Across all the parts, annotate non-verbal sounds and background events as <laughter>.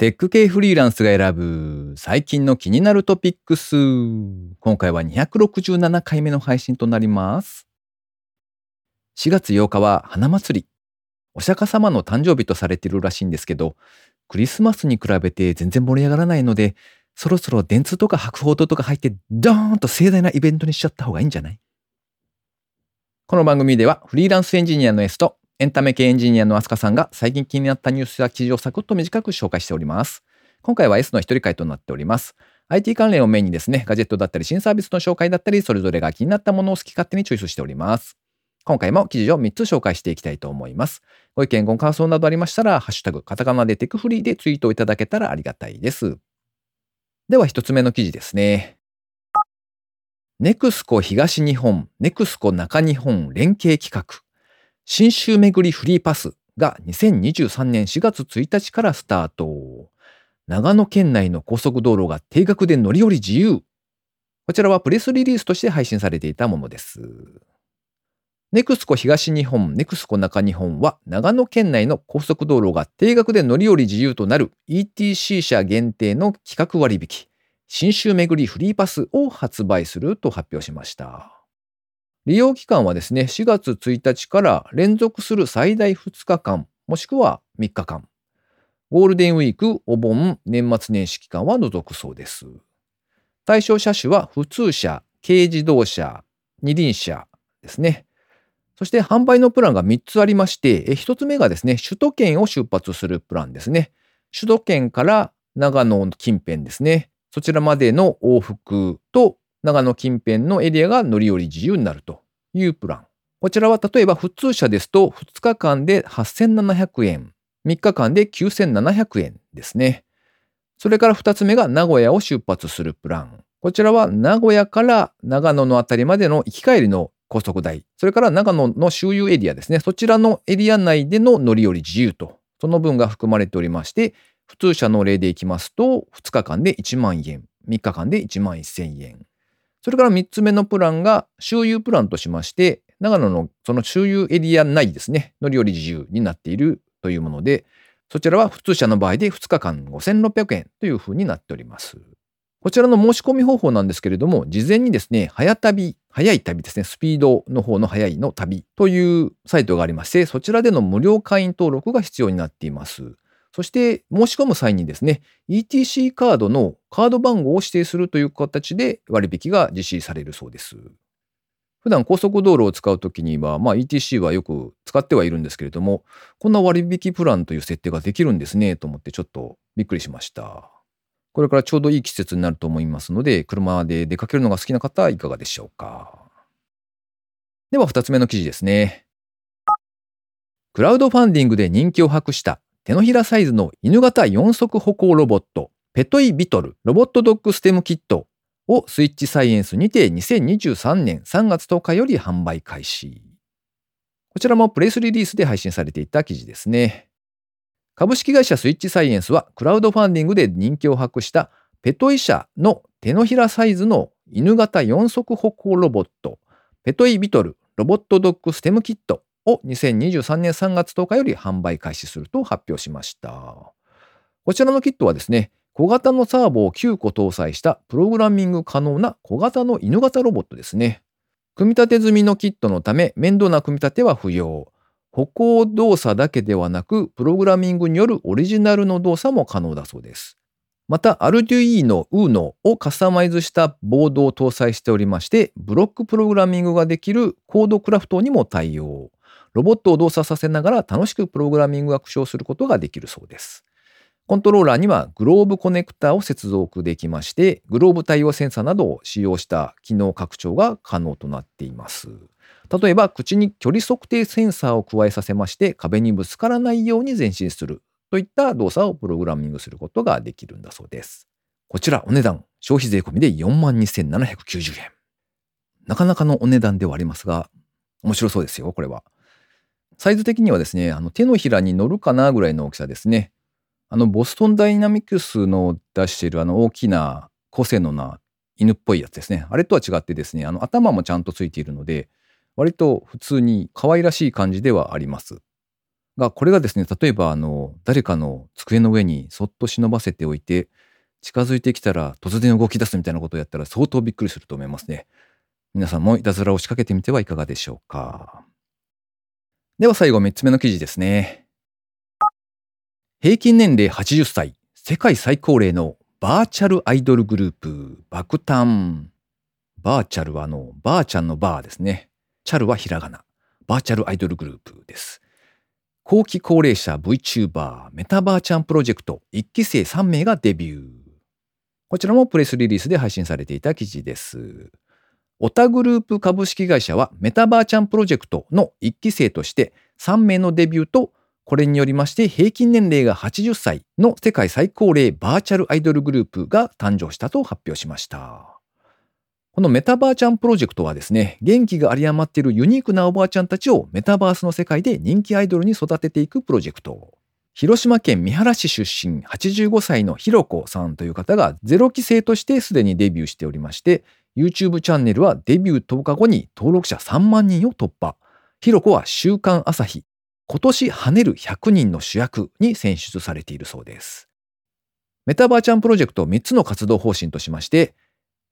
テック系フリーランスが選ぶ最近の気になるトピックス。今回は267回目の配信となります。4月8日は花祭り。お釈迦様の誕生日とされているらしいんですけど、クリスマスに比べて全然盛り上がらないので、そろそろ電通とか博報堂とか入ってドーンと盛大なイベントにしちゃった方がいいんじゃない？この番組ではフリーランスエンジニアの S とエンタメ系エンジニアのアスカさんが最近気になったニュースや記事をサクッと短く紹介しております。今回は S の一人会となっております。IT 関連をメインにですね、ガジェットだったり新サービスの紹介だったり、それぞれが気になったものを好き勝手にチョイスしております。今回も記事を3つ紹介していきたいと思います。ご意見、ご感想などありましたら、ハッシュタグ、カタカナでテクフリーでツイートをいただけたらありがたいです。では1つ目の記事ですね。ネクスコ東日本、ネクスコ中日本連携企画。新州巡りフリーパスが2023年4月1日からスタート。長野県内の高速道路が定額で乗り降り自由。こちらはプレスリリースとして配信されていたものです。ネクスコ東日本、ネクスコ中日本は長野県内の高速道路が定額で乗り降り自由となる ETC 車限定の企画割引、新州巡りフリーパスを発売すると発表しました。利用期間はですね、4月1日から連続する最大2日間、もしくは3日間。ゴールデンウィーク、お盆、年末年始期間は除くそうです。対象車種は普通車、軽自動車、二輪車ですね。そして販売のプランが3つありまして、1つ目がですね、首都圏を出発するプランですね。首都圏から長野近辺ですね。そちらまでの往復と長野近辺のエリアが乗り降り自由になるというプラン。こちらは例えば普通車ですと2日間で8700円、3日間で9700円ですね。それから2つ目が名古屋を出発するプラン。こちらは名古屋から長野のあたりまでの行き帰りの高速代、それから長野の周遊エリアですね。そちらのエリア内での乗り降り自由と、その分が含まれておりまして、普通車の例でいきますと、2日間で1万円、3日間で1万1000円。それから3つ目のプランが周遊プランとしまして、長野のその周遊エリア内ですね、乗り降り自由になっているというもので、そちらは普通車の場合で2日間5600円というふうになっております。こちらの申し込み方法なんですけれども、事前にですね、早旅、早い旅ですね、スピードの方の早いの旅というサイトがありまして、そちらでの無料会員登録が必要になっています。そして申し込む際にですね、ETC カードのカード番号を指定するという形で割引が実施されるそうです。普段高速道路を使うときには、まあ、ETC はよく使ってはいるんですけれども、こんな割引プランという設定ができるんですねと思ってちょっとびっくりしました。これからちょうどいい季節になると思いますので、車で出かけるのが好きな方はいかがでしょうか。では2つ目の記事ですね。クラウドファンディングで人気を博した手のひらサイズの犬型4足歩行ロボット、ペトイビトルロボットドッグステムキットをスイッチサイエンスにて2023年3月10日より販売開始。こちらもプレスリリースで配信されていた記事ですね。株式会社スイッチサイエンスはクラウドファンディングで人気を博したペトイ社の手のひらサイズの犬型4足歩行ロボット、ペトイビトルロボットドッグステムキットを2023年3月10日より販売開始すると発表しました。こちらのキットはですね、小型のサーボを9個搭載したプログラミング可能な小型の犬型ロボットですね。組み立て済みのキットのため面倒な組み立ては不要。歩行動作だけではなく、プログラミングによるオリジナルの動作も可能だそうです。また、Arduino Uno をカスタマイズしたボードを搭載しておりまして、ブロックプログラミングができるコードクラフトにも対応。ロボットを動作させながら楽しくプログラミング学習をすることができるそうです。コントローラーにはグローブコネクタを接続できまして、グローブ対応センサーなどを使用した機能拡張が可能となっています。例えば、口に距離測定センサーを加えさせまして、壁にぶつからないように前進するといった動作をプログラミングすることができるんだそうです。こちらお値段、消費税込みで42,790円。なかなかのお値段ではありますが、面白そうですよ、これは。サイズ的にはですね、あの手のひらに乗るかなぐらいの大きさですね。あの、ボストンダイナミクスの出しているあの大きな個性のな犬っぽいやつですね。あれとは違ってですね、あの頭もちゃんとついているので、割と普通に可愛らしい感じではあります。が、これがですね、例えばあの、誰かの机の上にそっと忍ばせておいて、近づいてきたら突然動き出すみたいなことをやったら相当びっくりすると思いますね。皆さんもいたずらを仕掛けてみてはいかがでしょうか。では最後3つ目の記事ですね。平均年齢80歳、世界最高齢のバーチャルアイドルグループ、爆誕。バーチャルはあの、バーちゃんのバーですね。チャルはひらがな。バーチャルアイドルグループです。後期高齢者 VTuber メタバーチャンプロジェクト1期生3名がデビュー。こちらもプレスリリースで配信されていた記事です。オタグループ株式会社はメタバーチャンプロジェクトの1期生として3名のデビューとこれによりまして平均年齢が80歳の世界最高齢バーチャルアイドルグループが誕生したと発表しました。このメタバーチャンプロジェクトはですね、元気が有り余っているユニークなおばあちゃんたちをメタバースの世界で人気アイドルに育てていくプロジェクト。広島県三原市出身85歳のひろこさんという方がゼロ期生としてすでにデビューしておりまして、YouTube チャンネルはデビュー10日後に登録者3万人を突破。ひろこは週刊朝日、今年跳ねる100人の主役に選出されているそうです。メタバーチャンプロジェクト3つの活動方針としまして、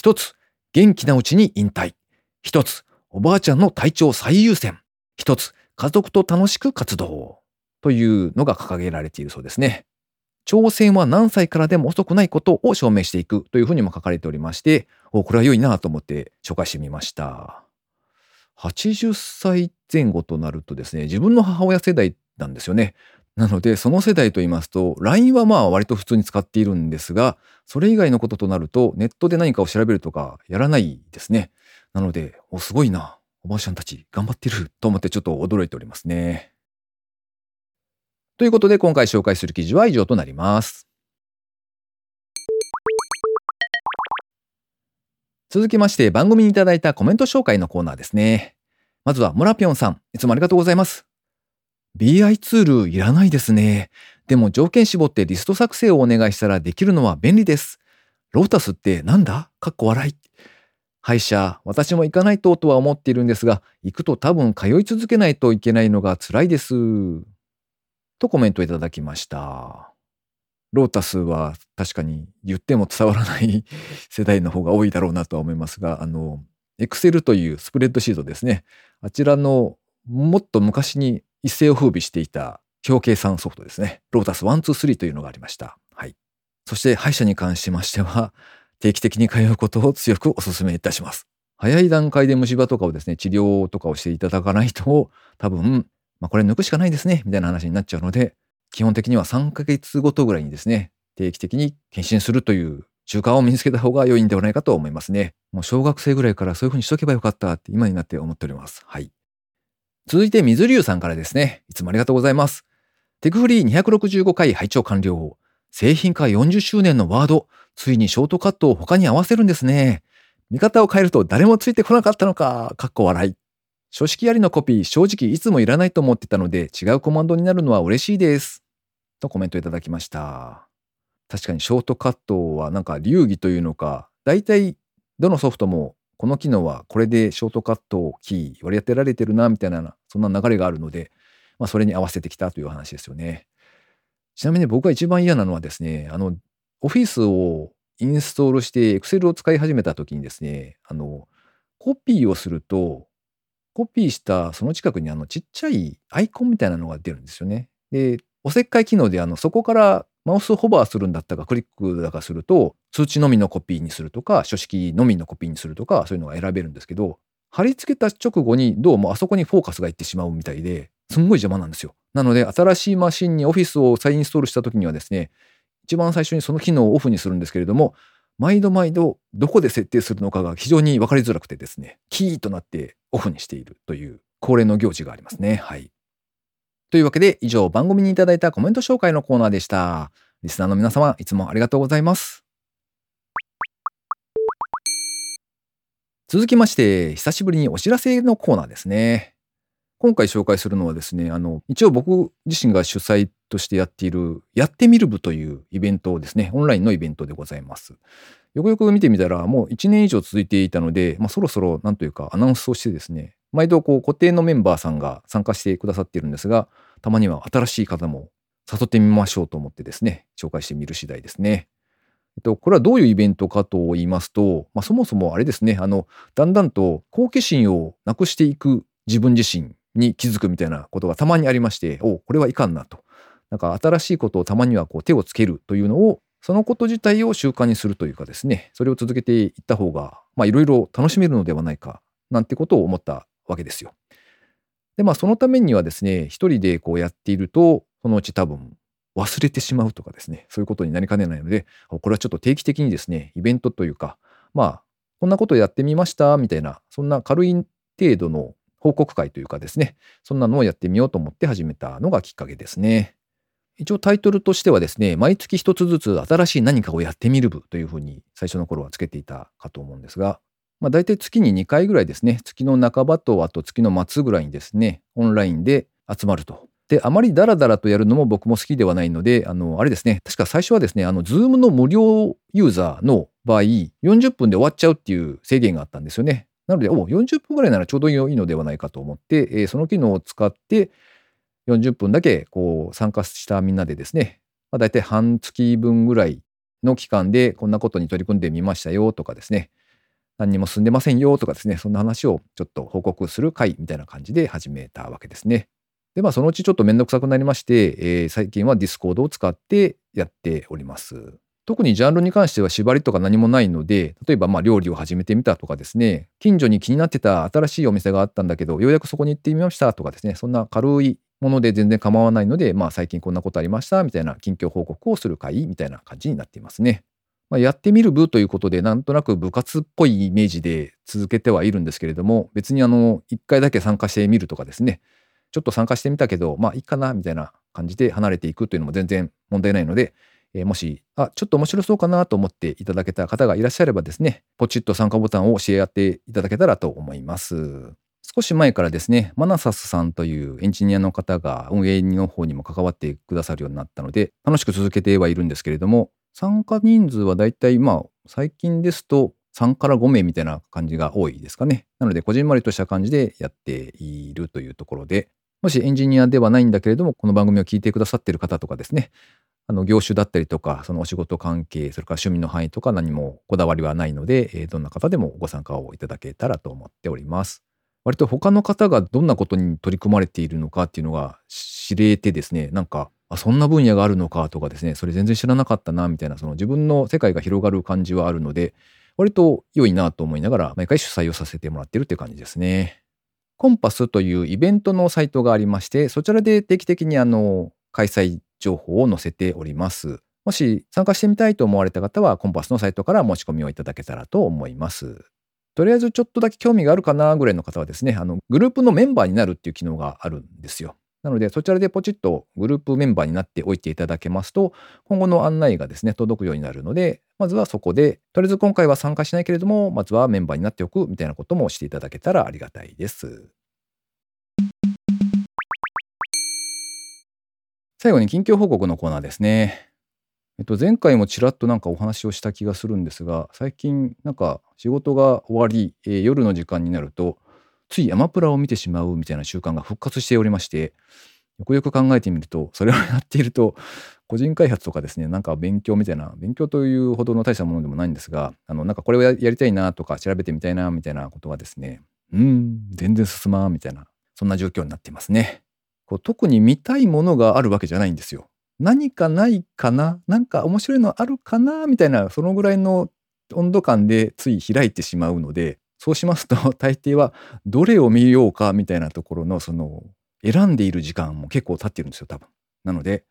1つ、元気なうちに引退。一つ、おばあちゃんの体調最優先。一つ、家族と楽しく活動。というのが掲げられているそうですね。挑戦は何歳からでも遅くないことを証明していくというふうにも書かれておりまして、おこれは良いなと思って紹介してみました。80歳前後となるとですね、自分の母親世代なんですよね。なので、その世代と言いますと、LINE はまあ割と普通に使っているんですが、それ以外のこととなると、ネットで何かを調べるとかやらないですね。なので、お、すごいな。おばあちゃんたち頑張ってると思ってちょっと驚いておりますね。ということで、今回紹介する記事は以上となります。続きまして、番組にいただいたコメント紹介のコーナーですね。まずは、モラピョンさん、いつもありがとうございます。BI ツールいらないですね。でも条件絞ってリスト作成をお願いしたらできるのは便利です。ロータスってなんだ？かっこ笑い。歯医者、私も行かないととは思っているんですが、行くと多分通い続けないといけないのが辛いです。とコメントいただきました。ロータスは確かに言っても伝わらない <laughs> 世代の方が多いだろうなとは思いますが、あの、Excel というスプレッドシートですね。あちらのもっと昔に一世を風靡していた表計算ソフトですね。ロータス123というのがありました。はい。そして歯医者に関しましては、定期的に通うことを強くお勧めいたします。早い段階で虫歯とかをですね、治療とかをしていただかないと、多分、まあ、これ抜くしかないですね、みたいな話になっちゃうので、基本的には3ヶ月ごとぐらいにですね、定期的に検診するという習慣を身につけた方が良いんではないかと思いますね。もう小学生ぐらいからそういうふうにしとけばよかったって今になって思っております。はい。続いて水流さんからですね。いつもありがとうございます。テクフリー265回拝聴完了。製品化40周年のワード、ついにショートカットを他に合わせるんですね。見方を変えると誰もついてこなかったのか、かっこ笑い。書式ありのコピー、正直いつもいらないと思ってたので、違うコマンドになるのは嬉しいです。とコメントいただきました。確かにショートカットはなんか流儀というのか、大体どのソフトもこの機能はこれでショートカットキー割り当てられてるなみたいなそんな流れがあるので、まあ、それに合わせてきたという話ですよね。ちなみに僕が一番嫌なのはですね、あの、オフィスをインストールして Excel を使い始めた時にですね、あの、コピーをすると、コピーしたその近くにあのちっちゃいアイコンみたいなのが出るんですよね。で、おせっかい機能であのそこからマウスホバーするんだったかクリックだかすると通知のみのコピーにするとか書式のみのコピーにするとかそういうのが選べるんですけど貼り付けた直後にどうもあそこにフォーカスがいってしまうみたいですんごい邪魔なんですよ。なので新しいマシンにオフィスを再インストールした時にはですね一番最初にその機能をオフにするんですけれども毎度毎度どこで設定するのかが非常に分かりづらくてですねキーとなってオフにしているという恒例の行事がありますね。はい。というわけで以上番組にいただいたコメント紹介のコーナーでした。リスナーの皆様、いつもありがとうございます。続きまして、久しぶりにお知らせのコーナーですね。今回紹介するのはですね、あの、一応僕自身が主催としてやっている、やってみる部というイベントですね、オンラインのイベントでございます。よくよく見てみたら、もう1年以上続いていたので、まあ、そろそろなんというかアナウンスをしてですね、毎度こう固定のメンバーさんが参加してくださっているんですが、たまには新しい方も誘ってみましょうと思ってですね、紹介してみる次第ですね。えっと、これはどういうイベントかと言いますと、まあ、そもそもあれですね、あの、だんだんと好奇心をなくしていく自分自身に気づくみたいなことがたまにありまして、おこれはいかんなと。なんか新しいことをたまにはこう手をつけるというのを、そのこと自体を習慣にするというかですね、それを続けていった方が、まあいろいろ楽しめるのではないか、なんてことを思ったわけですよ。で、まあそのためにはですね、一人でこうやっていると、そのうち多分忘れてしまうとかですね、そういうことになりかねないので、これはちょっと定期的にですね、イベントというか、まあ、こんなことやってみましたみたいな、そんな軽い程度の報告会というかですね、そんなのをやってみようと思って始めたのがきっかけですね。一応タイトルとしてはですね、毎月一つずつ新しい何かをやってみる部というふうに最初の頃はつけていたかと思うんですが、まあ大体月に2回ぐらいですね、月の半ばとあと月の末ぐらいにですね、オンラインで集まると。で、あまりダラダラとやるのも僕も好きではないので、あの、あれですね、確か最初はですね、あの、ズームの無料ユーザーの場合、40分で終わっちゃうっていう制限があったんですよね。なので、お40分ぐらいならちょうどいいのではないかと思って、えー、その機能を使って、40分だけこう参加したみんなでですね、まあ、大体半月分ぐらいの期間でこんなことに取り組んでみましたよとかですね、何にも進んでませんよとかですね、そんな話をちょっと報告する会みたいな感じで始めたわけですね。で、まあ、そのうちちょっとめんどくさくなりまして、えー、最近はディスコードを使ってやっております。特にジャンルに関しては縛りとか何もないので、例えばまあ料理を始めてみたとかですね、近所に気になってた新しいお店があったんだけど、ようやくそこに行ってみましたとかですね、そんな軽いもので全然構わないので、まあ最近こんなことありましたみたいな近況報告をする会みたいな感じになっていますね。まあ、やってみる部ということで、なんとなく部活っぽいイメージで続けてはいるんですけれども、別にあの、一回だけ参加してみるとかですね、ちょっと参加してみたけど、まあいいかな、みたいな感じで離れていくというのも全然問題ないので、えー、もし、あ、ちょっと面白そうかなと思っていただけた方がいらっしゃればですね、ポチッと参加ボタンを教え合っていただけたらと思います。少し前からですね、マナサスさんというエンジニアの方が運営の方にも関わってくださるようになったので、楽しく続けてはいるんですけれども、参加人数はだいたいまあ、最近ですと3から5名みたいな感じが多いですかね。なので、こじんまりとした感じでやっているというところで、もしエンジニアではないんだけれども、この番組を聞いてくださっている方とかですね、あの業種だったりとか、そのお仕事関係、それから趣味の範囲とか何もこだわりはないので、えどんな方でもご参加をいただけたらと思っております。割と他の方がどんなことに取り組まれているのかっていうのが知れてですね、なんか、あ、そんな分野があるのかとかですね、それ全然知らなかったな、みたいな、その自分の世界が広がる感じはあるので、割と良いなと思いながら、毎回主催をさせてもらってるっていう感じですね。コンパスというイベントのサイトがありまして、そちらで定期的にあの、開催情報を載せております。もし参加してみたいと思われた方は、コンパスのサイトから申し込みをいただけたらと思います。とりあえずちょっとだけ興味があるかなぐらいの方はですね、あの、グループのメンバーになるっていう機能があるんですよ。なので、そちらでポチッとグループメンバーになっておいていただけますと、今後の案内がですね、届くようになるので、まずはそこで、とりあえず今回は参加しないけれども、まずはメンバーになっておくみたいなこともしていただけたらありがたいです。最後に近況報告のコーナーですね。えっと、前回もちらっとなんかお話をした気がするんですが、最近なんか仕事が終わり、えー、夜の時間になると、ついアマプラを見てしまうみたいな習慣が復活しておりまして、よくよく考えてみると、それをやっていると、個人開発とかですね、なんか勉強みたいな、勉強というほどの大したものでもないんですが、あの、なんかこれをやりたいなとか、調べてみたいなみたいなことがですね、うん、全然進まんみたいな、そんな状況になっていますね。こう特に見たいものがあるわけじゃないんですよ。何かないかななんか面白いのあるかなみたいな、そのぐらいの温度感でつい開いてしまうので、そうしますと大抵はどれを見ようかみたいなところのその選んでいる時間も結構経ってるんですよ、多分。なので、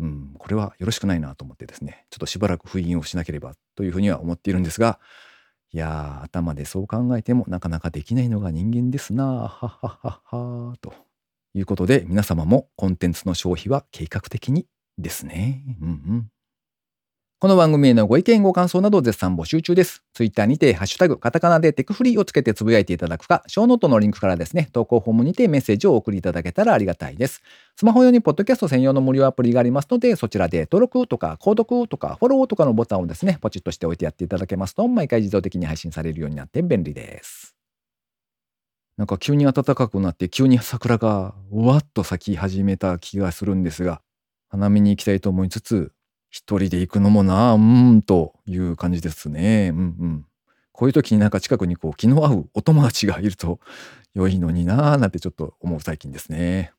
うん、これはよろしくないなと思ってですね、ちょっとしばらく封印をしなければというふうには思っているんですが、いやー、頭でそう考えてもなかなかできないのが人間ですなははははと。いうことで、皆様もコンテンツの消費は計画的にですね。うんうん。この番組へのご意見ご感想など絶賛募集中です。ツイッターにてハッシュタグカタカナでテクフリーをつけてつぶやいていただくか、ショーノートのリンクからですね、投稿フォームにてメッセージをお送りいただけたらありがたいです。スマホ用にポッドキャスト専用の無料アプリがありますので、そちらで登録とか購読とかフォローとかのボタンをですね、ポチッとしておいてやっていただけますと、毎回自動的に配信されるようになって便利です。なんか急に暖かくなって急に桜がわっと咲き始めた気がするんですが、花見に行きたいと思いつつ、一人で行くのもなあ、うんという感じですね。うんうん。こういう時になんか近くにこう気の合うお友達がいると良いのになあなんてちょっと思う最近ですね。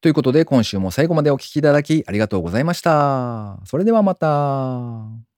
ということで今週も最後までお聴きいただきありがとうございました。それではまた。